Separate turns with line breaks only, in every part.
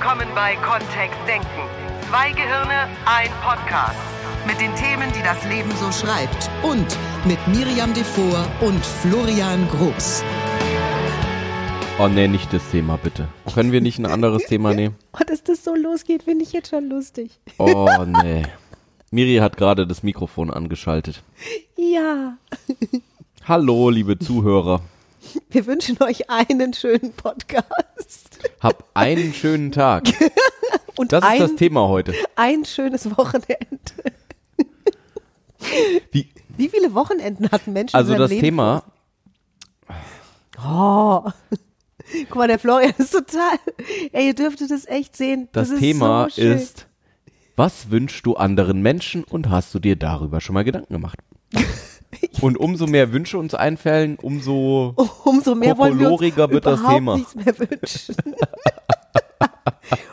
willkommen bei Kontext Denken. Zwei Gehirne, ein Podcast. Mit den Themen, die das Leben so schreibt.
Und mit Miriam Devor und Florian Groß.
Oh nee, nicht das Thema, bitte. Können wir nicht ein anderes Thema nehmen?
Oh, dass das so losgeht, finde ich jetzt schon lustig.
Oh nee. Miri hat gerade das Mikrofon angeschaltet.
Ja.
Hallo, liebe Zuhörer.
Wir wünschen euch einen schönen Podcast.
Hab einen schönen Tag.
Und
Das ist
ein,
das Thema heute.
ein schönes Wochenende.
Wie,
Wie viele Wochenenden hatten Menschen
also das
Leben?
Thema,
Oh. Guck mal, der Florian ist total. Ey, ihr dürftet es echt sehen.
das
ist
Thema
so
ist, was wünschst du anderen Menschen und hast du dir darüber schon mal Gedanken gemacht? Und umso mehr Wünsche uns einfallen, umso
Umso mehr wollen wir
wird das Thema.
nichts mehr wünschen.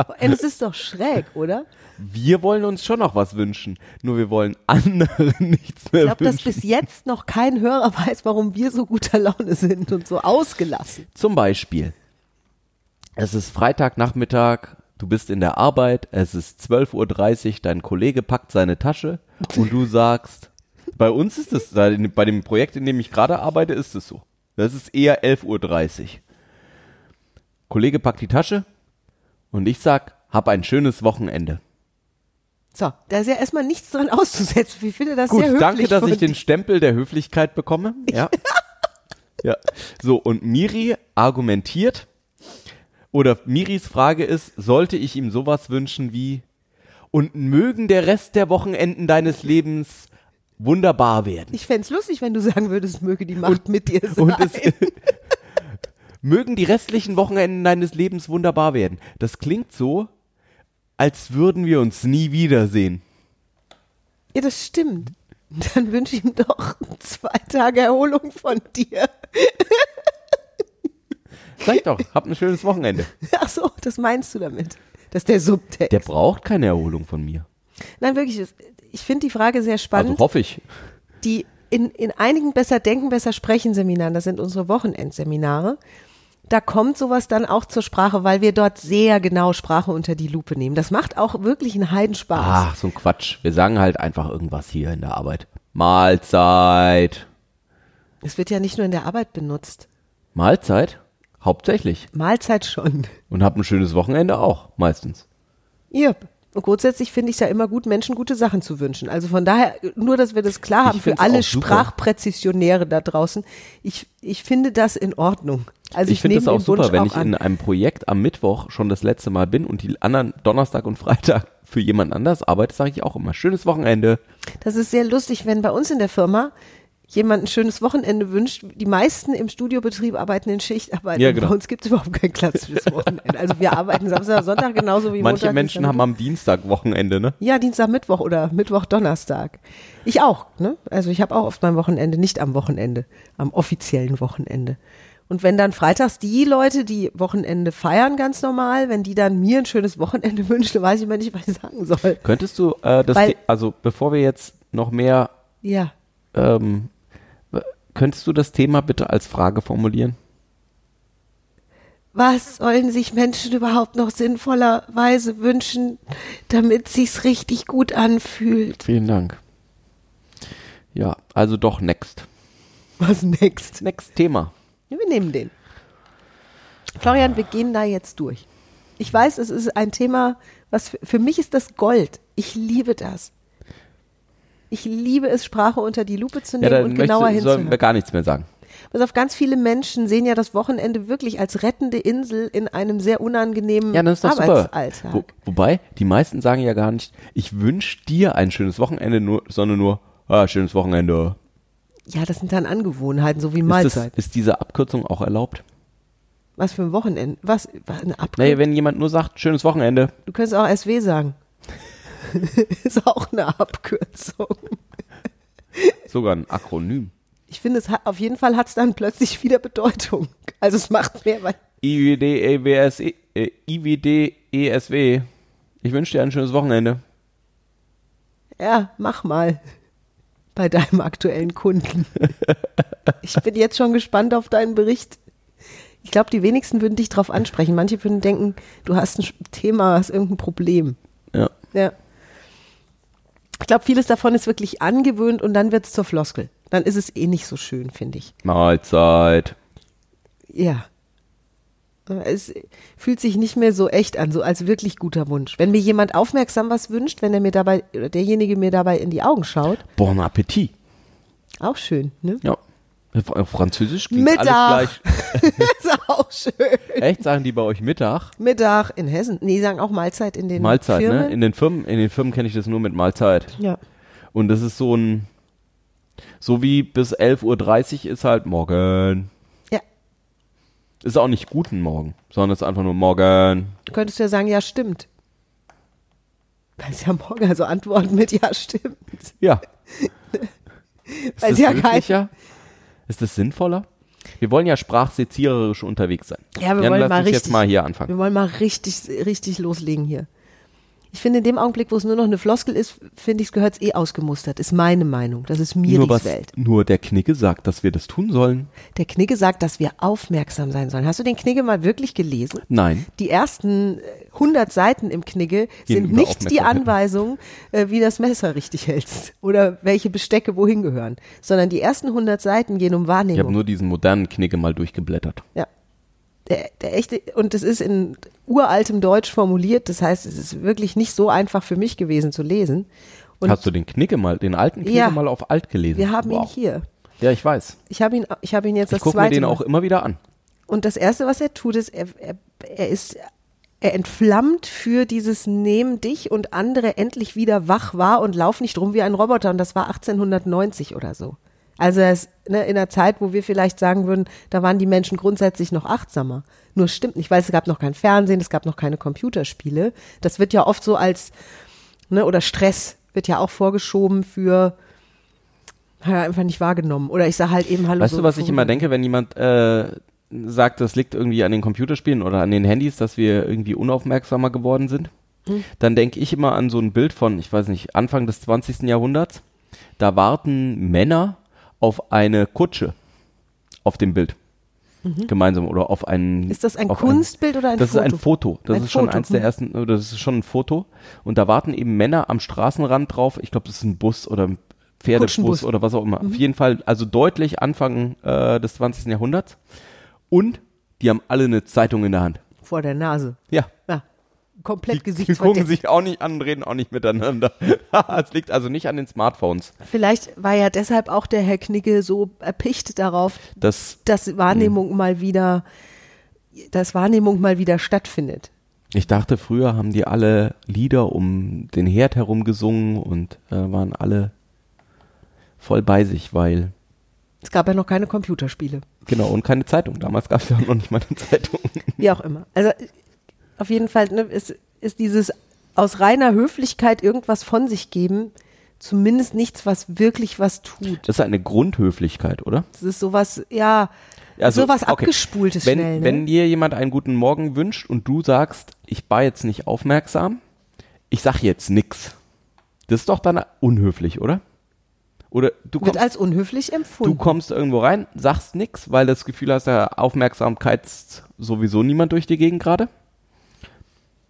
Und es ist doch schräg, oder?
wir wollen uns schon noch was wünschen. Nur wir wollen anderen nichts mehr
Ich glaube, dass
wünschen.
bis jetzt noch kein Hörer weiß, warum wir so guter Laune sind und so ausgelassen.
Zum Beispiel, es ist Freitagnachmittag, du bist in der Arbeit, es ist 12.30 Uhr, dein Kollege packt seine Tasche und du sagst, bei uns ist es, bei dem Projekt, in dem ich gerade arbeite, ist es so. Das ist eher 11.30 Uhr. Kollege packt die Tasche und ich sag, hab ein schönes Wochenende.
So, da ist ja erstmal nichts dran auszusetzen. Ich finde das
Gut,
sehr höflich.
danke, dass ich den Stempel der Höflichkeit bekomme. Ja. ja. So, und Miri argumentiert, oder Miris Frage ist, sollte ich ihm sowas wünschen wie, und mögen der Rest der Wochenenden deines Lebens wunderbar werden.
Ich fänd's lustig, wenn du sagen würdest, möge die Macht mit dir sein.
Und es, mögen die restlichen Wochenenden deines Lebens wunderbar werden. Das klingt so, als würden wir uns nie wiedersehen.
ja, das stimmt. Dann wünsche ich ihm doch zwei Tage Erholung von dir.
Sag doch, hab ein schönes Wochenende.
Ach so, das meinst du damit? Das ist der Subtext.
Der braucht keine Erholung von mir.
Nein, wirklich. Ich finde die Frage sehr spannend.
Also hoffe ich.
die in, in einigen Besser Denken, Besser Sprechen Seminaren, das sind unsere Wochenendseminare, da kommt sowas dann auch zur Sprache, weil wir dort sehr genau Sprache unter die Lupe nehmen. Das macht auch wirklich einen Heidenspaß.
Ach, so ein Quatsch. Wir sagen halt einfach irgendwas hier in der Arbeit. Mahlzeit.
Es wird ja nicht nur in der Arbeit benutzt.
Mahlzeit? Hauptsächlich.
Mahlzeit schon.
Und hab ein schönes Wochenende auch, meistens.
Ja. Und grundsätzlich finde ich es ja immer gut, Menschen gute Sachen zu wünschen. Also von daher, nur, dass wir das klar haben für alle
super.
Sprachpräzisionäre da draußen. Ich, ich finde das in Ordnung. Also ich,
ich finde das auch
den Wunsch
super, wenn
auch
ich
an.
in einem Projekt am Mittwoch schon das letzte Mal bin und die anderen Donnerstag und Freitag für jemand anders arbeite, sage ich auch immer, schönes Wochenende.
Das ist sehr lustig, wenn bei uns in der Firma jemand ein schönes Wochenende wünscht. Die meisten im Studiobetrieb arbeiten in Schichtarbeit.
Ja, genau.
Bei uns gibt es überhaupt keinen Platz fürs Wochenende. Also wir arbeiten Samstag, Sonntag genauso wie
Manche
Montag.
Menschen haben am Dienstag Wochenende, ne?
ja, Dienstag, Mittwoch oder Mittwoch, Donnerstag. Ich auch, ne? Also ich habe auch oft mein Wochenende, nicht am Wochenende, am offiziellen Wochenende. Und wenn dann freitags die Leute, die Wochenende feiern, ganz normal, wenn die dann mir ein schönes Wochenende wünschen, weiß ich immer nicht, was ich sagen soll.
Könntest du äh, das,
Weil-
also bevor wir jetzt noch mehr,
Ja.
ähm, könntest du das Thema bitte als Frage formulieren?
Was sollen sich Menschen überhaupt noch sinnvollerweise wünschen, damit sich's richtig gut anfühlt?
Vielen Dank. Ja, also doch next.
Was next?
Next Thema.
Ja, wir nehmen den. Florian, wir gehen da jetzt durch. Ich weiß, es ist ein Thema, was für, für mich ist das Gold. Ich liebe das. Ich liebe es, Sprache unter die Lupe zu
Ja,
nehmen
dann
und genauer
sollen wir gar nichts mehr sagen.
Pass auf, ganz viele Menschen sehen ja das Wochenende wirklich als rettende Insel in einem sehr unangenehmen
Ja, ist.
Arbeitsalltag.
Wo, wobei, die meisten sagen ja gar nicht, ich wünsche dir ein schönes Wochenende, nur, sondern nur, ah, schönes Wochenende.
Ja, das sind dann Angewohnheiten, so wie
Ist,
Mahlzeit.
das, ist diese Abkürzung auch erlaubt?
Was für ein Wochenende? Was? was eine Abkürzung?
Naja, wenn jemand nur sagt, schönes Wochenende,
Du könntest auch SW sagen. ist auch eine Abkürzung.
sogar ein Akronym.
Ich finde, es hat, auf jeden Fall hat es dann plötzlich wieder Bedeutung. Also es macht mehr, weil
IWD, EWS, äh, IWD, ESW. Ich wünsche dir ein schönes Wochenende.
ja, mach mal bei deinem aktuellen Kunden. Ich bin jetzt schon gespannt auf deinen Bericht. Ich glaube, die wenigsten würden dich drauf ansprechen. Manche würden denken, du hast ein Thema, hast irgendein Problem.
Ja.
Ja. Ich glaube, vieles davon ist wirklich angewöhnt und dann wird es zur Floskel. Dann ist es eh nicht so schön, finde ich.
Mahlzeit.
Ja. Es fühlt sich nicht mehr so echt an, so als wirklich guter Wunsch. Wenn mir jemand aufmerksam was wünscht, wenn er mir dabei, oder derjenige mir dabei in die Augen schaut,
Bon Appetit.
auch schön, ne?
Ja. Auf Französisch klingt
Mittag.
alles
ist auch schön.
gleich. Echt, sagen die bei euch Mittag?
Mittag in Hessen. Nee, sagen auch Mahlzeit in den
Mahlzeit,
Firmen.
ne? In den Firmen, in den Firmen kenne ich das nur mit Mahlzeit.
Ja.
Und das ist so ein, so wie bis 11.30 Uhr ist halt morgen.
Ja.
Ist auch nicht guten Morgen, sondern ist einfach nur morgen.
Du könntest ja sagen, ja, stimmt. Weil es ja morgen also antworten mit ja, stimmt.
Ja. Ist
Weil
das
sie ja kein-?
Ist das sinnvoller? Wir wollen ja sprachseziererisch unterwegs sein.
Ja, wir
Jan,
wollen
lass
mal
uns
richtig.
jetzt mal hier anfangen.
Wir wollen mal richtig, richtig loslegen hier. Ich finde, in dem Augenblick, wo es nur noch eine Floskel ist, finde ich, es gehört es eh ausgemustert. Ist meine Meinung. Das ist
Nur,
Miris
was,
Welt.
nur der Knicke sagt, dass wir das tun sollen.
Der Knigge sagt, dass wir aufmerksam sein sollen. Hast du den Knigge mal wirklich gelesen?
Nein.
Die ersten äh, 100 Seiten im Knigge sind nicht die
Aufmerksamkeit.
Anweisung, äh, wie das Messer richtig hältst oder welche Bestecke wohin gehören, sondern die ersten 100 Seiten gehen um
Ich habe
Wahrnehmung.
nur diesen modernen Knicke mal durchgeblättert.
Ja. Der, der echte, und es ist in uraltem Deutsch formuliert, das heißt, es ist wirklich nicht so einfach für mich gewesen zu lesen. Und
Hast du den Knicke mal, den alten Knicke
Ja.
mal auf alt gelesen?
wir haben ihn
Wow.
hier.
Ja, ich weiß.
Ich habe ihn, ich habe ihn jetzt
Ich
das
gucke mir
zweite
den
Mal.
auch immer wieder an.
Und das Erste, was er tut, ist, er, er, er ist, er entflammt für dieses Nehmen dich und andere endlich wieder wach war und lauf nicht rum wie ein Roboter. Und das war 1890 oder so. Also ist ne, in einer Zeit, wo wir vielleicht sagen würden, da waren die Menschen grundsätzlich noch achtsamer. Nur stimmt nicht, weil es gab noch kein Fernsehen, es gab noch keine Computerspiele. Das wird ja oft so als, ne, oder Stress wird ja auch vorgeschoben für, er einfach nicht wahrgenommen. Oder ich sage halt eben Hallo.
Weißt
so
du, was ich immer denke, wenn jemand äh, sagt, das liegt irgendwie an den Computerspielen oder an den Handys, dass wir irgendwie unaufmerksamer geworden sind?
Hm.
Dann denke ich immer an so ein Bild von, ich weiß nicht, Anfang des 20. Jahrhunderts. Da warten Männer auf eine Kutsche auf dem Bild. Gemeinsam oder auf einen.
Mhm. Ist das ein Kunstbild oder ein
das
Foto?
ist ein Foto. Das
Ein
ist schon
Foto,
eins der
hm.
ersten, oder das ist schon ein Foto. Und da warten eben Männer am Straßenrand drauf. Ich glaube, das ist ein Bus oder ein Pferdebus oder was auch immer.
Mhm.
Auf jeden Fall, also deutlich Anfang äh, des 20. Jahrhunderts. Und die haben alle eine Zeitung in der Hand.
Vor der Nase.
Ja.
Ja. Komplett
Die, die gucken sich auch nicht an und reden auch nicht miteinander. Es liegt also nicht an den Smartphones.
Vielleicht war ja deshalb auch der Herr Knigge so erpicht darauf,
Das,
dass Wahrnehmung
Mhm.
mal wieder, dass Wahrnehmung mal wieder stattfindet.
ich dachte, früher haben die alle Lieder um den Herd herum gesungen und äh, waren alle voll bei sich, weil
Es gab ja noch keine Computerspiele.
Genau, und keine Zeitung. Damals gab es ja noch nicht mal eine Zeitung.
Wie auch immer. Also auf jeden Fall ne, ist, ist dieses aus reiner Höflichkeit irgendwas von sich geben, zumindest nichts, was wirklich was tut.
Das ist eine Grundhöflichkeit, oder?
Das ist sowas, ja,
Also,
sowas
okay.
abgespultes
wenn,
schnell. Ne?
Wenn dir jemand einen guten Morgen wünscht und du sagst, ich war jetzt nicht aufmerksam, ich sag jetzt nix. Das ist doch dann unhöflich, oder? Oder du
wird
kommst,
als unhöflich empfunden.
du kommst irgendwo rein, sagst nix, weil du das Gefühl hast, da Aufmerksamkeit sowieso niemand durch die Gegend gerade.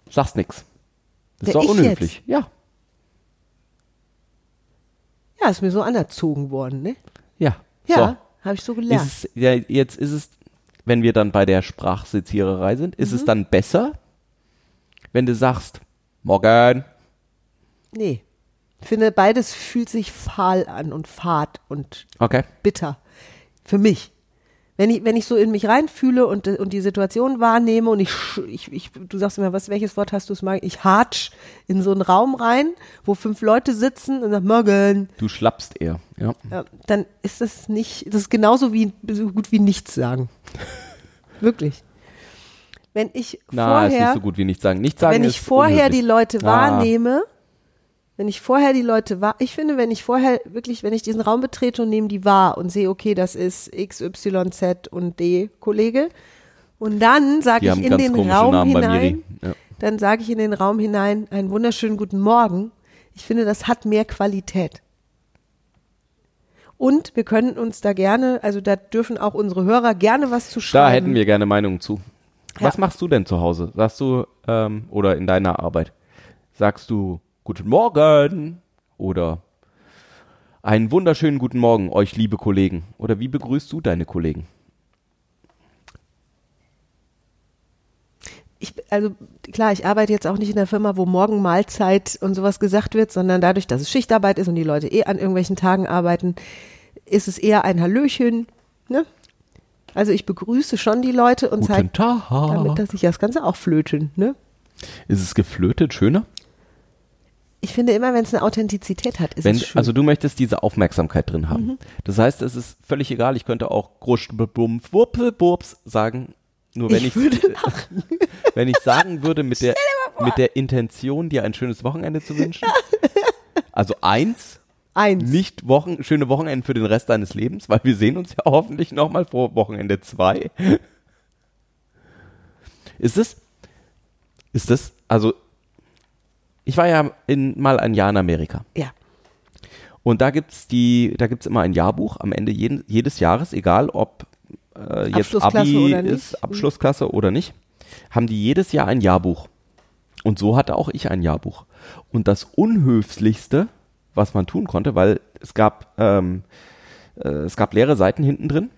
Sagst nix. Das ist doch
ich
unhöflich. Ja.
ja, ist mir so anerzogen worden, ne?
Ja.
Ja,
So.
habe ich so gelernt.
Ist ja, jetzt ist es, wenn wir dann bei der Sprachseziererei sind, ist
Mhm.
es dann besser, wenn du sagst, morgen,
Nee. Ich finde, beides fühlt sich fahl an und fad und
okay,
bitter. Für mich. Wenn ich, wenn ich so in mich reinfühle und, und die Situation wahrnehme und ich, sch- ich, ich, du sagst immer, was, welches Wort hast du es mal? Ich hatsch in so einen Raum rein, wo fünf Leute sitzen und sagen, morgen.
du schlappst eher, ja.
Ja, dann ist das nicht, das ist genauso wie, so gut wie nichts sagen. Wirklich. Wenn ich
Na, ist
vorher,
nicht so gut wie nicht sagen. Nicht sagen
wenn ich
ist
vorher
unhöflich.
die Leute
Ah.
wahrnehme, wenn ich vorher die Leute wahr, ich finde, wenn ich vorher wirklich, wenn ich diesen Raum betrete und nehme die wahr und sehe, okay, das ist X, Y, Z und D Kollege, und dann sage ich in den Raum
Namen
hinein.
Ja.
dann sage ich in den Raum hinein einen wunderschönen guten Morgen. Ich finde, das hat mehr Qualität. Und wir können uns da gerne, also da dürfen auch unsere Hörer gerne was zu schreiben.
Da hätten wir gerne Meinungen zu.
Ja.
Was machst du denn zu Hause? Sagst du, ähm, oder in deiner Arbeit? Sagst du Guten Morgen oder einen wunderschönen guten Morgen, euch liebe Kollegen? Oder wie begrüßt du deine Kollegen?
ich, also klar, ich arbeite jetzt auch nicht in der Firma, wo morgen Mahlzeit und sowas gesagt wird, sondern dadurch, dass es Schichtarbeit ist und die Leute eh an irgendwelchen Tagen arbeiten, ist es eher ein Hallöchen. Ne? Also ich begrüße schon die Leute und zeige damit, dass ich das Ganze auch flöten. Ne?
Ist es geflötet schöner?
Ich finde immer, wenn es eine Authentizität hat, ist
Wenn,
es schön.
also du möchtest diese Aufmerksamkeit drin haben.
Mhm.
Das heißt, es ist völlig egal, ich könnte auch Gruschbums Wurpelburps sagen, nur wenn
ich
ich, wenn ich sagen würde mit der, mit der Intention, dir ein schönes Wochenende zu wünschen. Also eins,
Eins.
nicht Wochen, schöne Wochenende für den Rest deines Lebens, weil wir sehen uns ja hoffentlich nochmal vor Wochenende zwei. Ist es, ist es, also ich war ja in, mal ein Jahr in Amerika.
Ja.
Und da gibt's die, da gibt's immer ein Jahrbuch am Ende jeden, jedes Jahres, egal ob äh, jetzt Abi
oder nicht.
ist, Abschlussklasse oder nicht, haben die jedes Jahr ein Jahrbuch. Und so hatte auch ich ein Jahrbuch. Und das Unhöflichste, was man tun konnte, weil es gab, ähm, äh, es gab leere Seiten hinten drin.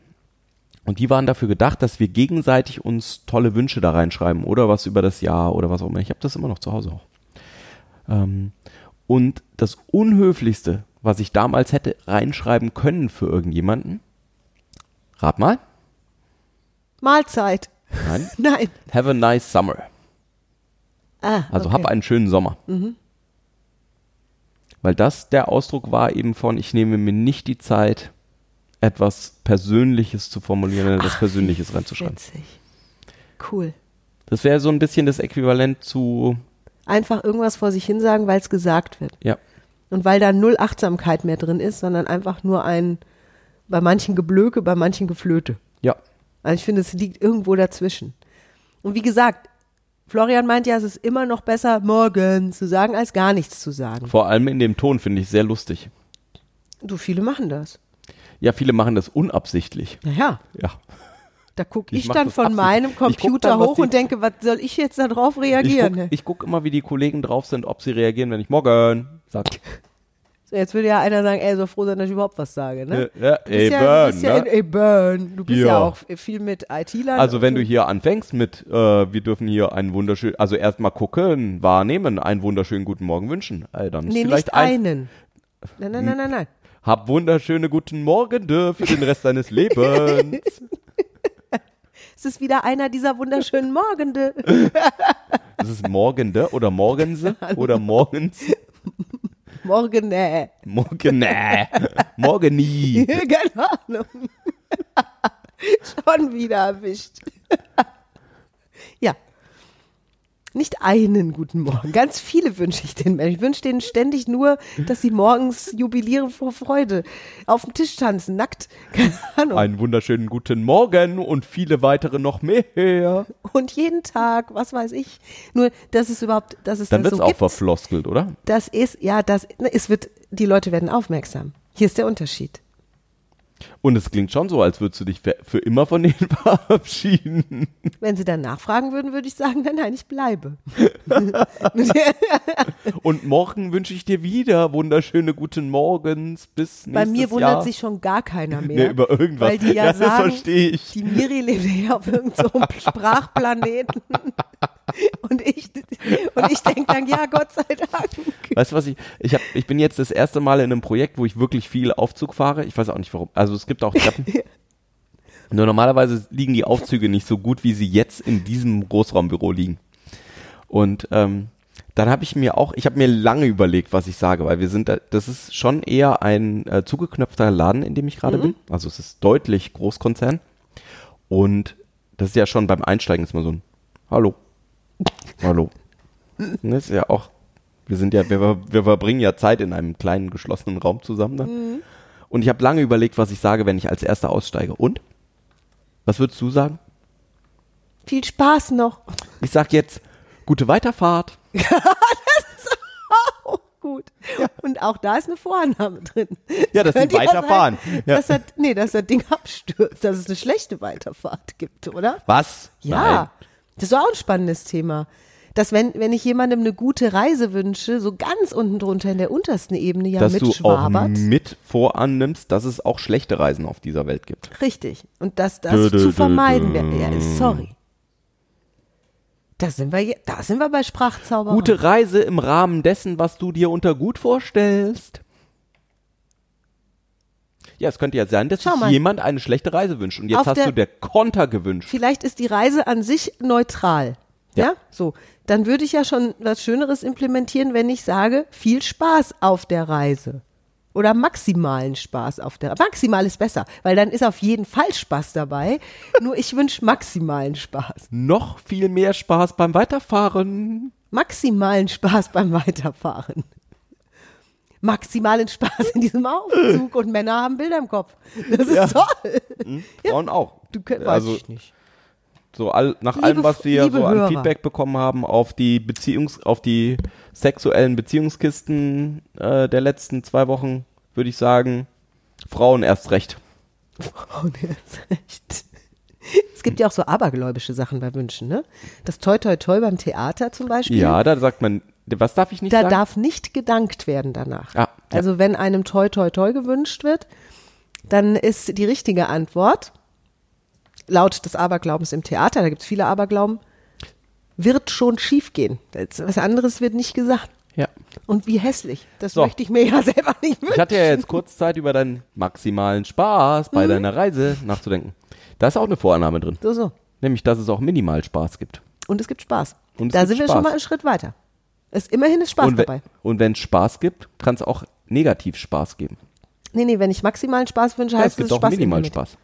Und die waren dafür gedacht, dass wir gegenseitig uns tolle Wünsche da reinschreiben oder was über das Jahr oder was auch immer. Ich habe das immer noch zu Hause auch. Ähm, und das Unhöflichste, was ich damals hätte reinschreiben können für irgendjemanden, rat mal,
Mahlzeit.
nein,
Nein.
have a nice summer.
Ah,
Also
okay.
hab einen schönen Sommer. Weil das der Ausdruck war eben von, ich nehme mir nicht die Zeit, etwas Persönliches zu formulieren, etwas Persönliches reinzuschreiben.
Witzig. Cool.
Das wäre so ein bisschen das Äquivalent zu,
Einfach irgendwas vor sich hin sagen, weil es gesagt wird.
ja,
Und weil da null Achtsamkeit mehr drin ist, sondern einfach nur ein, bei manchen Geblöke, bei manchen Geflöte.
ja.
Also ich finde, es liegt irgendwo dazwischen. Und wie gesagt, Florian meint ja, es ist immer noch besser, morgen zu sagen, als gar nichts zu sagen.
Vor allem in dem Ton finde ich sehr lustig.
Du, viele machen das.
Ja, viele machen das unabsichtlich.
Naja,
Ja.
Da gucke
Ich
ich, dann von meinem
Ich
Computer
dann,
hoch
die-
und denke, was soll ich jetzt darauf
Ich
reagieren?
gucke guck immer, wie die Kollegen drauf sind, ob sie reagieren, wenn ich morgen sage.
So, Jetzt würde ja einer sagen, ey, so froh sein, dass ich überhaupt was sage, ne?
Ja,
Du bist
ey,
ja, du
Burn,
bist ja
ne?
in, ey, Burn. Du bist ja, auch viel mit IT-Lern.
Also wenn du hier anfängst mit, äh, wir dürfen hier einen wunderschönen, also erstmal gucken, wahrnehmen, einen wunderschönen guten Morgen wünschen. Äh, dann ist
Nee,
vielleicht
nicht
ein,
einen. Nein, nein, nein, nein, nein.
hab wunderschöne guten Morgen für den Rest deines Lebens.
Es ist wieder einer dieser wunderschönen Morgende.
Das ist Morgende oder Morgense oder morgens.
Morgen, äh.
Morgen, nee. Morgen nie.
Keine Ahnung. Schon wieder erwischt. ja. Nicht einen guten Morgen. Ganz viele wünsche ich den Menschen. Ich wünsche denen ständig nur, dass sie morgens jubilieren vor Freude. Auf dem Tisch tanzen, nackt. Keine Ahnung.
Einen wunderschönen guten Morgen und viele weitere noch mehr.
Und jeden Tag, was weiß ich. Nur, dass es überhaupt, dass es
Dann
das
wird's
so
auch
gibt.
verfloskelt, oder?
Das ist, ja, das, ne, es wird, die Leute werden aufmerksam. Hier ist der Unterschied.
Und es klingt schon so, als würdest du dich für, immer von denen verabschieden.
Wenn sie dann nachfragen würden, würde ich sagen, nein, nein, ich bleibe.
Und morgen wünsche ich dir wieder wunderschöne guten Morgens bis nächstes
Bei mir wundert
Jahr.
sich schon gar keiner mehr.
Nee, über irgendwas.
Weil die ja,
Ja,
sagen,
verstehe ich.
die Miri lebt ja auf irgendeinem so Sprachplaneten. Und ich, und ich denke dann, ja, Gott sei Dank.
Weißt du was ich, ich hab, ich bin jetzt das erste Mal in einem Projekt, wo ich wirklich viel Aufzug fahre. Ich weiß auch nicht warum. Also es gibt auch Treppen. Nur normalerweise liegen die Aufzüge nicht so gut, wie sie jetzt in diesem Großraumbüro liegen. Und ähm, dann habe ich mir auch, ich habe mir lange überlegt, was ich sage, weil wir sind, da, das ist schon eher ein äh, zugeknöpfter Laden, in dem ich gerade bin. Also es ist deutlich Großkonzern. Und das ist ja schon beim Einsteigen ist mal so ein Hallo. Hallo. Das ist ja auch, wir sind ja, wir, wir verbringen ja Zeit in einem kleinen geschlossenen Raum zusammen. Dann. Und ich habe lange überlegt, was ich sage, wenn ich als Erster aussteige. Und? Was würdest du sagen?
Viel Spaß noch.
Ich sag jetzt, gute Weiterfahrt.
Oh, gut. gut. Und auch da ist eine Vorannahme drin.
Ja, dass sie
könnte
weiterfahren.
sein,
Ja.
Dass das, nee, dass das Ding abstürzt, dass es eine schlechte Weiterfahrt gibt, oder?
Was?
Ja,
Nein.
das ist auch ein spannendes Thema. Dass wenn, wenn ich jemandem eine gute Reise wünsche, so ganz unten drunter in der untersten Ebene ja
Dass du auch
mitschwabert.
mit vorannimmst, dass es auch schlechte Reisen auf dieser Welt gibt.
Richtig. Und dass das
Dö, dö,
zu vermeiden wäre. Ja, sorry. Da sind wir, da sind wir bei Sprachzauberei.
Gute Reise im Rahmen dessen, was du dir unter gut vorstellst. Ja, es könnte ja sein, dass sich jemand eine schlechte Reise wünscht. Und jetzt
Auf
hast
der-
du der Konter gewünscht.
Vielleicht ist die Reise an sich neutral. Ja.
Ja.
so. Dann würde ich ja schon was Schöneres implementieren, wenn ich sage, viel Spaß auf der Reise. Oder maximalen Spaß auf der Maximal ist besser, weil dann ist auf jeden Fall Spaß dabei. Nur ich wünsche maximalen Spaß.
Noch viel mehr Spaß beim Weiterfahren.
Maximalen Spaß beim Weiterfahren. Maximalen Spaß in diesem Aufzug und Männer haben Bilder im Kopf. Das ist toll.
Frauen auch.
Du könnt, weiß
also
ich nicht.
So all, nach
Liebe
allem, was wir so an
Hörer.
Feedback bekommen haben auf die Beziehungs, auf die sexuellen Beziehungskisten äh, der letzten zwei Wochen, würde ich sagen, Frauen erst recht.
Nee, ist recht. Es gibt ja auch so abergläubische Sachen bei Wünschen, ne? Das Toi Toi Toi beim Theater zum Beispiel.
Ja, da sagt man, was darf ich nicht
Da
sagen?
darf nicht gedankt werden danach.
Ah, ja.
Also wenn einem Toi Toi Toi gewünscht wird, dann ist die richtige Antwort, laut des Aberglaubens im Theater, da gibt es viele Aberglauben, wird schon schiefgehen. Was anderes wird nicht gesagt.
ja.
Und wie hässlich. Das
So.
möchte ich mir ja selber nicht wünschen.
Ich hatte ja jetzt kurz Zeit, über deinen maximalen Spaß
Mhm.
bei deiner Reise nachzudenken. Da ist auch eine Vorannahme drin.
So, so.
Nämlich, dass es auch minimal Spaß gibt.
Und es gibt Spaß.
Und es
da sind wir
Spaß.
schon mal einen Schritt weiter. Es, immerhin ist Spaß
und,
dabei.
und wenn es Spaß gibt, kann es auch negativ Spaß geben.
Nee, nee, wenn ich maximalen Spaß wünsche,
Ja, es
heißt
gibt
es
auch
Spaß
minimal. Spaß.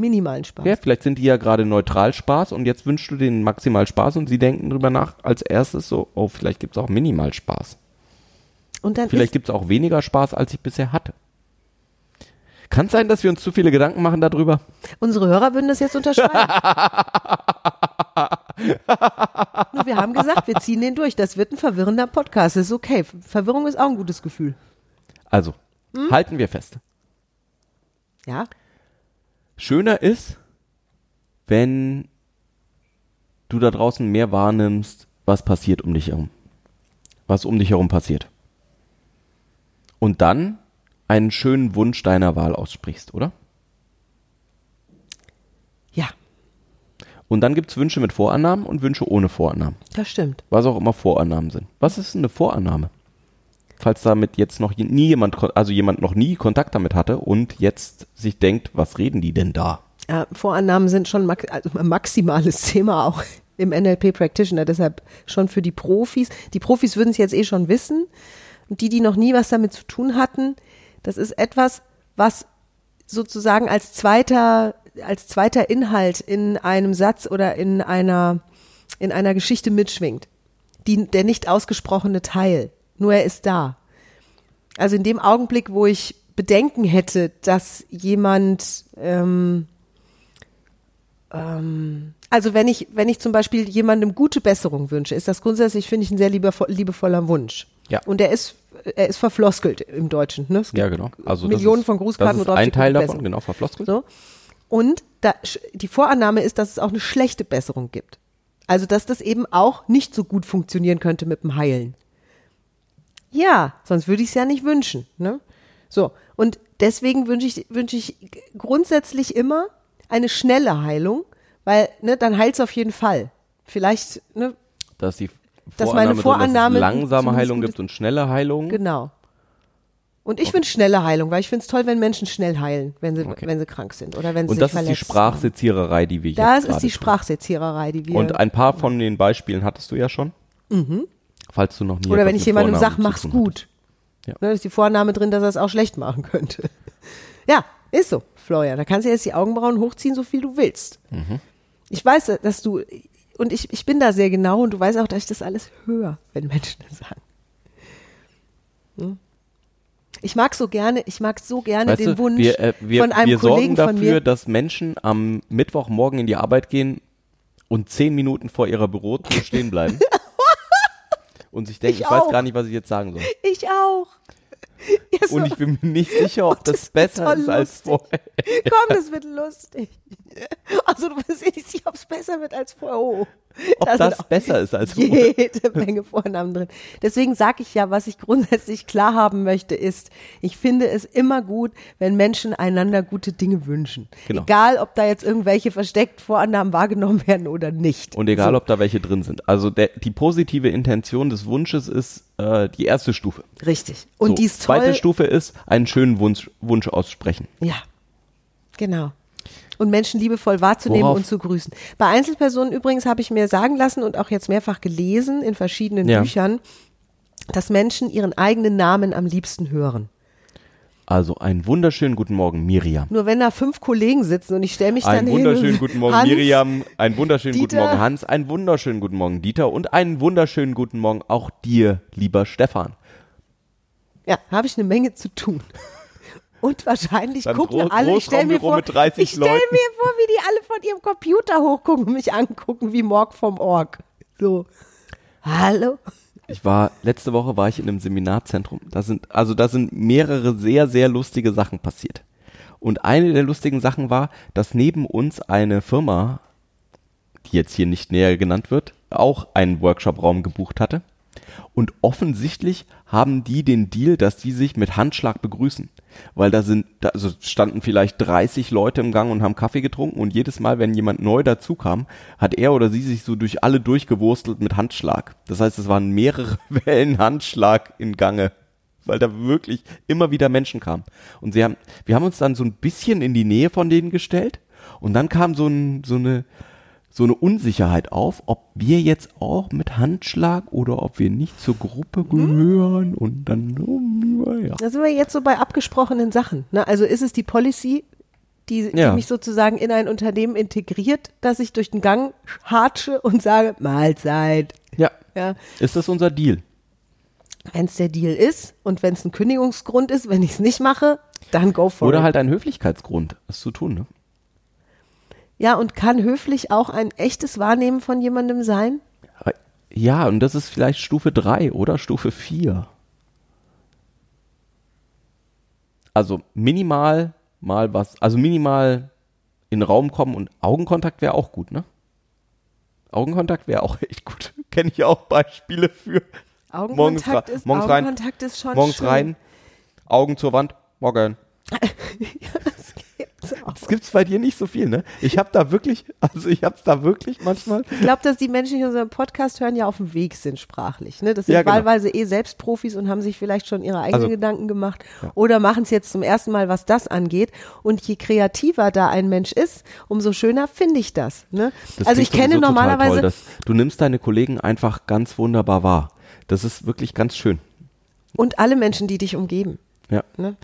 Minimalen Spaß.
Ja, vielleicht sind die ja gerade neutral Spaß und jetzt wünschst du denen maximal Spaß und sie denken drüber nach als erstes so, oh, vielleicht gibt es auch minimal Spaß.
Und dann
Vielleicht gibt es auch weniger Spaß, als ich bisher hatte. Kann es sein, dass wir uns zu viele Gedanken machen darüber?
unsere Hörer würden das jetzt unterschreiben. Nur wir haben gesagt, wir ziehen den durch. Das wird ein verwirrender Podcast. Das ist okay. Verwirrung ist auch ein gutes Gefühl.
Also,
Hm?
halten wir fest.
Ja?
Schöner ist, wenn du da draußen mehr wahrnimmst, was passiert um dich herum. Was um dich herum passiert. Und dann einen schönen Wunsch deiner Wahl aussprichst, oder?
Ja,
Und dann gibt's Wünsche mit Vorannahmen und Wünsche ohne Vorannahmen.
das stimmt.
Was auch immer Vorannahmen sind. Was ist eine Vorannahme? Falls damit jetzt noch nie jemand, also jemand noch nie Kontakt damit hatte und jetzt sich denkt, was reden die denn da?
Ja, Vorannahmen sind schon max also maximales Thema auch im NLP Practitioner, deshalb schon für die Profis. Die Profis würden es jetzt eh schon wissen. Und die, die noch nie was damit zu tun hatten, das ist etwas, was sozusagen als zweiter, als zweiter Inhalt in einem Satz oder in einer, in einer Geschichte mitschwingt. Die, der nicht ausgesprochene Teil. Nur er ist da. Also in dem Augenblick, wo ich Bedenken hätte, dass jemand, ähm, ähm, also wenn ich, wenn ich zum Beispiel jemandem gute Besserung wünsche, ist das grundsätzlich, finde ich, ein sehr liebevo liebevoller Wunsch.
Ja.
Und er ist, er ist verfloskelt im Deutschen. Ne?
Ja, genau. Also
Millionen
ist,
von Grußkarten,
Das ist ein Teil davon,
Besserung.
genau, verfloskelt.
So. Und da, die Vorannahme ist, dass es auch eine schlechte Besserung gibt. Also, dass das eben auch nicht so gut funktionieren könnte mit dem Heilen. Ja, sonst würde ich es ja nicht wünschen. Ne? So, und deswegen wünsche ich, wünsche ich grundsätzlich immer eine schnelle Heilung, weil ne, dann heilt es auf jeden Fall. Vielleicht, ne,
Dass die
Dass meine
Vorannahme, dass
Vorannahme
es langsame Heilung gibt und schnelle Heilung.
genau. Und ich wünsche schnelle Heilung, weil ich finde es toll, wenn Menschen schnell heilen, wenn sie,
Okay.
wenn sie krank sind oder wenn sie
Und das ist die. Sprachseziererei, die wir
Das
jetzt
ist
gerade
die
tun.
Sprachsetziererei, die wir.
Und ein paar von den Beispielen hattest du ja schon. Falls du noch nie
oder wenn ich jemandem sage, mach's gut.
Ja.
Ne, ist die Vorname drin, dass er es auch schlecht machen könnte. Ja, ist so, Florian. Da kannst du jetzt die Augenbrauen hochziehen, so viel du willst.
Mhm.
Ich weiß, dass du, und ich, ich bin da sehr genau und du weißt auch, dass ich das alles höre, wenn Menschen das sagen. Hm? Ich mag so gerne, ich mag so gerne
Weißt
den
du,
Wunsch
wir, äh, wir,
von einem
wir
Kollegen
sorgen
von
dafür,
mir.
dass Menschen am Mittwochmorgen in die Arbeit gehen und zehn Minuten vor ihrer Bürotür stehen bleiben und sich denken,
Ich
ich, weiß gar nicht, was ich jetzt sagen soll.
Ich auch. Ja, so.
Und ich bin mir nicht sicher, ob
das
das
wird
besser ist als vorher.
Komm, das wird lustig. Also du bist dir nicht sicher, ob es besser wird als vorher. Oh.
Ob
Da
das besser ist als
jede Menge Vornamen drin. Deswegen sage ich ja, was ich grundsätzlich klar haben möchte, ist, ich finde es immer gut, wenn Menschen einander gute Dinge wünschen.
Genau.
Egal, ob da jetzt irgendwelche versteckt Vorannahmen wahrgenommen werden oder nicht.
Und egal,
so,
ob da welche drin sind. Also der, die positive Intention des Wunsches ist äh, die erste Stufe.
Richtig. Und
so,
die ist toll.
Zweite Stufe ist einen schönen Wunsch, Wunsch aussprechen.
Ja, genau. Und Menschen liebevoll wahrzunehmen
Worauf-
und zu grüßen. Bei Einzelpersonen übrigens habe ich mir sagen lassen und auch jetzt mehrfach gelesen in verschiedenen
Ja.
Büchern, dass Menschen ihren eigenen Namen am liebsten hören.
Also einen wunderschönen guten Morgen, Miriam.
Nur wenn da fünf Kollegen sitzen und ich stelle mich dann
Einen
hin
wunderschönen
und
guten Morgen,
Hans,
Miriam. Einen wunderschönen guten
Dieter.
Morgen, Hans. Einen wunderschönen guten Morgen, Dieter. Und einen wunderschönen guten Morgen auch dir, lieber Stefan.
Ja, habe ich eine Menge zu tun. Und wahrscheinlich
Beim
gucken
Gro-
alle, ich stelle mir vor,
mit 30
ich
Leuten.
mir vor, wie die alle von ihrem Computer hochgucken und mich angucken wie Morg vom Org. So. Hallo?
Ich war, letzte Woche war ich in einem Seminarzentrum. Da sind, also da sind mehrere sehr, sehr lustige Sachen passiert. Und eine der lustigen Sachen war, dass neben uns eine Firma, die jetzt hier nicht näher genannt wird, auch einen Workshop-Raum gebucht hatte. Und offensichtlich haben die den Deal, dass die sich mit Handschlag begrüßen. Weil da sind, da also standen vielleicht 30 Leute im Gang und haben Kaffee getrunken und jedes Mal, wenn jemand neu dazukam, hat er oder sie sich so durch alle durchgewurstelt mit Handschlag. Das heißt, es waren mehrere Wellen Handschlag in Gange. Weil da wirklich immer wieder Menschen kamen. Und sie haben, wir haben uns dann so ein bisschen in die Nähe von denen gestellt und dann kam so, ein, so eine, so eine Unsicherheit auf, ob wir jetzt auch mit Handschlag oder ob wir nicht zur Gruppe gehören und dann, oh, ja.
Da sind wir jetzt so bei abgesprochenen Sachen. Ne? Also ist es die Policy, die,
Ja.
die mich sozusagen in ein Unternehmen integriert, dass ich durch den Gang hatsche und sage, Mahlzeit.
ja.
Ja.
Ist das unser Deal?
Wenn es der Deal ist und wenn es ein Kündigungsgrund ist, wenn ich es nicht mache, dann go for
Oder
it.
halt ein Höflichkeitsgrund, das zu tun, ne?
Ja, und kann höflich auch ein echtes Wahrnehmen von jemandem sein?
Ja, und das ist vielleicht Stufe 3 oder Stufe 4. Also minimal mal was, also minimal in den Raum kommen und Augenkontakt wäre auch gut, ne? Augenkontakt wäre auch echt gut. Kenne ich auch Beispiele für. morgens,
Augenkontakt
ra-
ist,
morgens rein,
Augenkontakt ist schon
morgens
schön.
rein, Augen zur Wand, morgen.
gibt's
Das gibt's bei dir nicht so viel, ne? Ich habe da wirklich, also ich hab's da wirklich manchmal.
Ich glaube, dass die Menschen, die unseren Podcast hören, ja auf dem Weg sind sprachlich. Ne? Das sind
Ja, genau.
wahlweise eh selbst Profis und haben sich vielleicht schon ihre eigenen
Also-
Gedanken gemacht oder machen es jetzt zum ersten Mal, was das angeht. Und je kreativer da ein Mensch ist, umso schöner finde ich das. Ne?
Das
also ich kenne normalerweise,
Toll, du nimmst deine Kollegen einfach ganz wunderbar wahr. Das ist wirklich ganz schön.
und alle Menschen, die dich umgeben.
Ja.
Ne?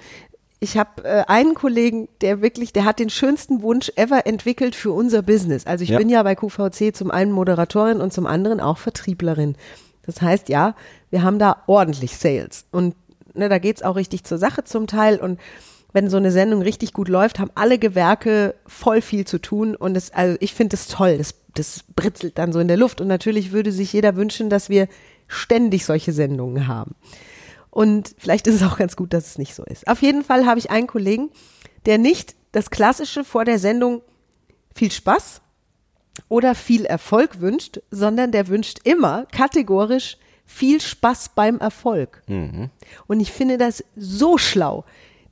Ich habe äh, einen Kollegen, der wirklich, der hat den schönsten Wunsch ever entwickelt für unser Business. Also ich
Ja.
bin ja bei QVC zum einen Moderatorin und zum anderen auch Vertrieblerin. Das heißt, ja, wir haben da ordentlich Sales. Und ne, da geht's auch richtig zur Sache zum Teil. Und wenn so eine Sendung richtig gut läuft, haben alle Gewerke voll viel zu tun. Und das, also ich finde das toll. Das, das britzelt dann so in der Luft. Und natürlich würde sich jeder wünschen, dass wir ständig solche Sendungen haben. Und vielleicht ist es auch ganz gut, dass es nicht so ist. Auf jeden Fall habe ich einen Kollegen, der nicht das Klassische vor der Sendung viel Spaß oder viel Erfolg wünscht, sondern der wünscht immer kategorisch viel Spaß beim Erfolg. Und ich finde das so schlau.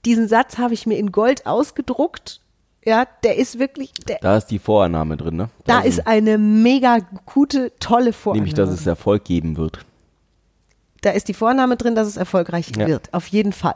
Diesen Satz habe ich mir in Gold ausgedruckt. Ja, der ist wirklich, der,
Da ist die Vorannahme drin, ne?
da
Also,
ist eine mega gute, tolle Vorannahme.
Nämlich, dass es Erfolg geben wird.
Da ist die Vornahme drin, dass es erfolgreich
Ja.
wird. Auf jeden Fall.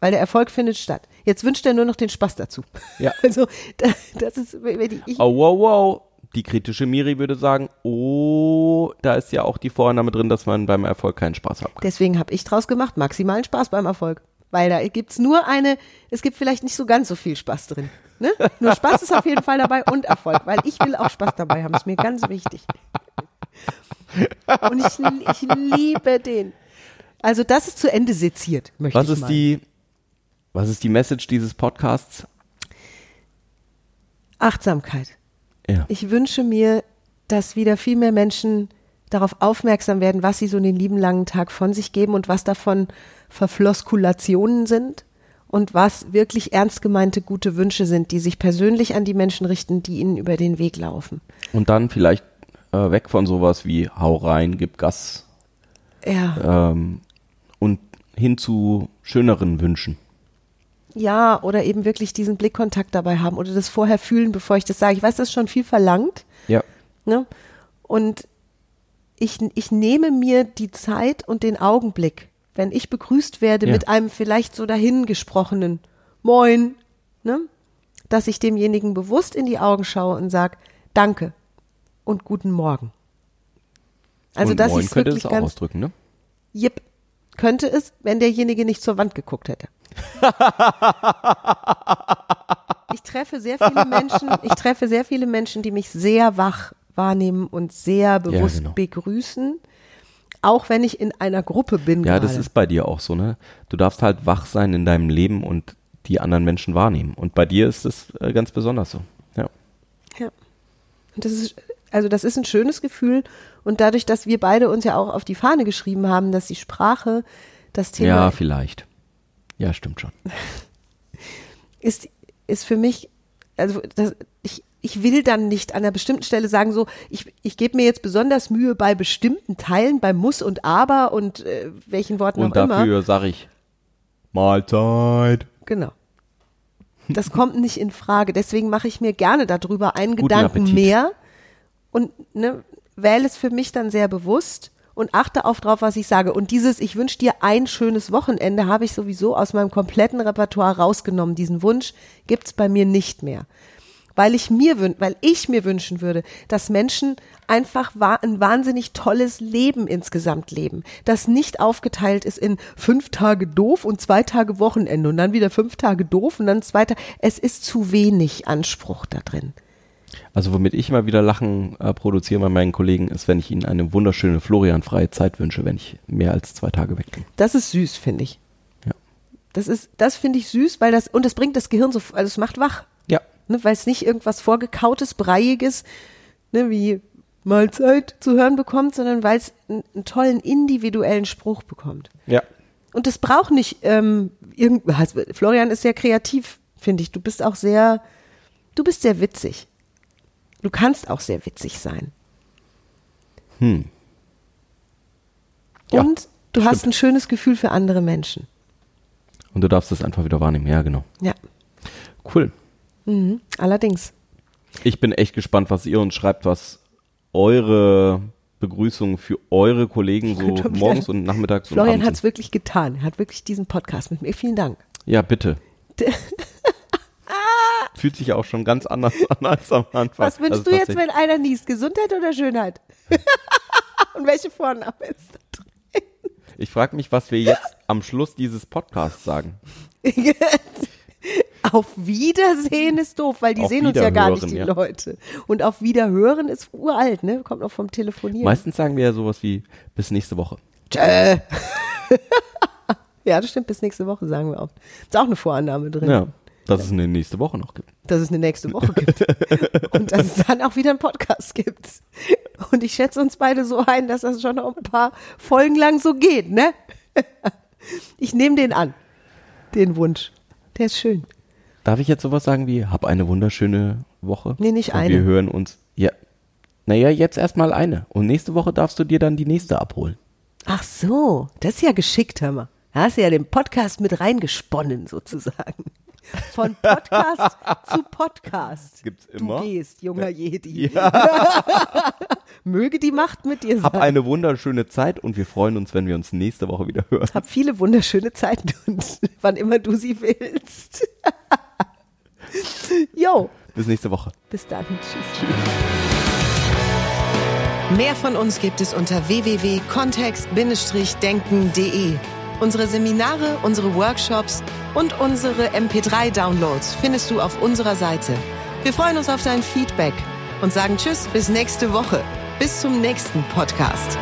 Weil der Erfolg findet statt. Jetzt wünscht er nur noch den Spaß dazu.
Ja.
Also, da, das ist, wenn ich,
Oh, wow, wow. Die kritische Miri würde sagen, oh, da ist ja auch die Vorannahme drin, dass man beim Erfolg keinen Spaß kann.
deswegen habe ich draus gemacht, maximalen Spaß beim Erfolg. Weil da gibt's nur eine, es gibt vielleicht nicht so ganz so viel Spaß drin. Ne? Nur Spaß ist auf jeden Fall dabei und Erfolg, weil ich will auch Spaß dabei haben, ist mir ganz wichtig. Und ich, ich liebe den. Also das ist zu Ende seziert, möchte
Was
ich
ist die, was ist die Message dieses Podcasts?
Achtsamkeit.
Ja.
Ich wünsche mir, dass wieder viel mehr Menschen darauf aufmerksam werden, was sie so den lieben langen Tag von sich geben und was davon Verfloskulationen sind und was wirklich ernst gemeinte gute Wünsche sind, die sich persönlich an die Menschen richten, die ihnen über den Weg laufen.
Und dann vielleicht äh, weg von sowas wie hau rein, gib Gas
Ja.
ähm, und hin zu schöneren Wünschen.
Ja, oder eben wirklich diesen Blickkontakt dabei haben oder das vorher fühlen, bevor ich das sage. Ich weiß, das ist schon viel verlangt.
Ja.
Ne? Und ich, ich nehme mir die Zeit und den Augenblick, wenn ich begrüßt werde
Ja.
mit einem vielleicht so dahingesprochenen Moin, ne? dass ich demjenigen bewusst in die Augen schaue und sage Danke und guten Morgen. Also
und
dass
Moin
ich es
könnte
wirklich
das auch
ganz,
ausdrücken, ne?
Jip, könnte es, wenn derjenige nicht zur Wand geguckt hätte. ich treffe sehr viele Menschen, ich treffe sehr viele Menschen, die mich sehr wach wahrnehmen und sehr bewusst
genau.
begrüßen, auch wenn ich in einer Gruppe bin.
Ja,
gerade.
das ist bei dir auch so, ne? Du darfst halt wach sein in deinem Leben und die anderen Menschen wahrnehmen. Und bei dir ist es äh, ganz besonders so. Ja.
Ja. Und das ist, also das ist ein schönes Gefühl. Und dadurch, dass wir beide uns ja auch auf die Fahne geschrieben haben, dass die Sprache das Thema
Ja, vielleicht. Ja, stimmt schon.
ist, ist für mich, also das, ich, ich will dann nicht an einer bestimmten Stelle sagen, so, ich, ich gebe mir jetzt besonders Mühe bei bestimmten Teilen, bei Muss und Aber und äh, welchen Worten
Und
auch immer.
dafür sage ich Mahlzeit.
Genau. Das kommt nicht in Frage. Deswegen mache ich mir gerne darüber einen
Guten
Gedanken
Appetit.
mehr und ne, wähle es für mich dann sehr bewusst und achte auf drauf, was ich sage. Und dieses, ich wünsche dir ein schönes Wochenende, habe ich sowieso aus meinem kompletten Repertoire rausgenommen. Diesen Wunsch gibt's bei mir nicht mehr. Weil ich mir weil ich mir wünschen würde, dass Menschen einfach ein wahnsinnig tolles Leben insgesamt leben, das nicht aufgeteilt ist in fünf Tage doof und zwei Tage Wochenende und dann wieder fünf Tage doof und dann zwei Tage. Es ist zu wenig Anspruch da drin.
Also womit ich immer wieder Lachen äh, produziere bei meinen Kollegen, ist, wenn ich ihnen eine wunderschöne Florian-freie Zeit wünsche, wenn ich mehr als zwei Tage weg bin.
Das ist süß, finde ich.
Ja.
Das ist, das finde ich süß, weil das, und das bringt das Gehirn so, also es macht wach.
Ja.
Ne, weil es nicht irgendwas vorgekautes, breiiges, ne, wie Mahlzeit zu hören bekommt, sondern weil es einen, einen tollen individuellen Spruch bekommt.
Ja.
Und das braucht nicht ähm, irgendwas. Florian ist sehr kreativ, finde ich. Du bist auch sehr, du bist sehr witzig. Du kannst auch sehr witzig sein.
Hm. Ja,
Und du hast
stimmt.
ein schönes Gefühl für andere Menschen.
Und du darfst es einfach wieder wahrnehmen. Ja, genau.
Ja,
Cool.
mhm. allerdings.
Ich bin echt gespannt, was ihr uns schreibt, was eure Begrüßungen für eure Kollegen so morgens und nachmittags
Florian hat es wirklich getan. Er hat wirklich diesen Podcast mit mir. Vielen Dank.
Ja, bitte. Fühlt sich auch schon ganz anders an als am Anfang.
Was wünschst
Also
du jetzt, wenn einer niest? Gesundheit oder Schönheit? Und welche Vorname ist da drin?
Ich frage mich, was wir jetzt am Schluss dieses Podcasts sagen.
Auf Wiedersehen ist doof, weil die
Auf
sehen uns ja gar nicht, die
ja.
Leute. Und auf Wiederhören ist uralt, ne? Kommt noch vom Telefonieren.
Meistens sagen wir ja sowas wie bis nächste Woche.
Tschö. ja, das stimmt. Bis nächste Woche sagen wir auch. Ist auch eine Vorannahme drin,
Ja, dass es eine nächste Woche noch gibt.
dass es eine nächste Woche gibt. Und dass es dann auch wieder einen Podcast gibt. Und ich schätze uns beide so ein, dass das schon noch ein paar Folgen lang so geht, ne? Ich nehme den an. Den Wunsch. Der ist schön.
Darf ich jetzt sowas sagen wie, hab eine wunderschöne Woche?
Nee, nicht
Und
eine.
Wir hören uns, ja. Naja, jetzt erstmal eine. Und nächste Woche darfst du dir dann die nächste abholen.
Ach so, das ist ja geschickt, hör mal. Da hast du ja den Podcast mit reingesponnen, sozusagen. Von Podcast zu Podcast.
Gibt's immer.
Du gehst, junger Jedi. Möge die Macht mit dir
Hab
sein.
eine wunderschöne Zeit und wir freuen uns, wenn wir uns nächste Woche wieder hören.
Hab viele wunderschöne Zeiten und wann immer du sie willst. Jo,
Bis nächste Woche.
bis dann. Tschüss.
Mehr von uns gibt es unter www.kontext-denken.de. Unsere Seminare, unsere Workshops und unsere MP3-Downloads findest du auf unserer Seite. Wir freuen uns auf dein Feedback und sagen Tschüss bis nächste Woche. Bis zum nächsten Podcast.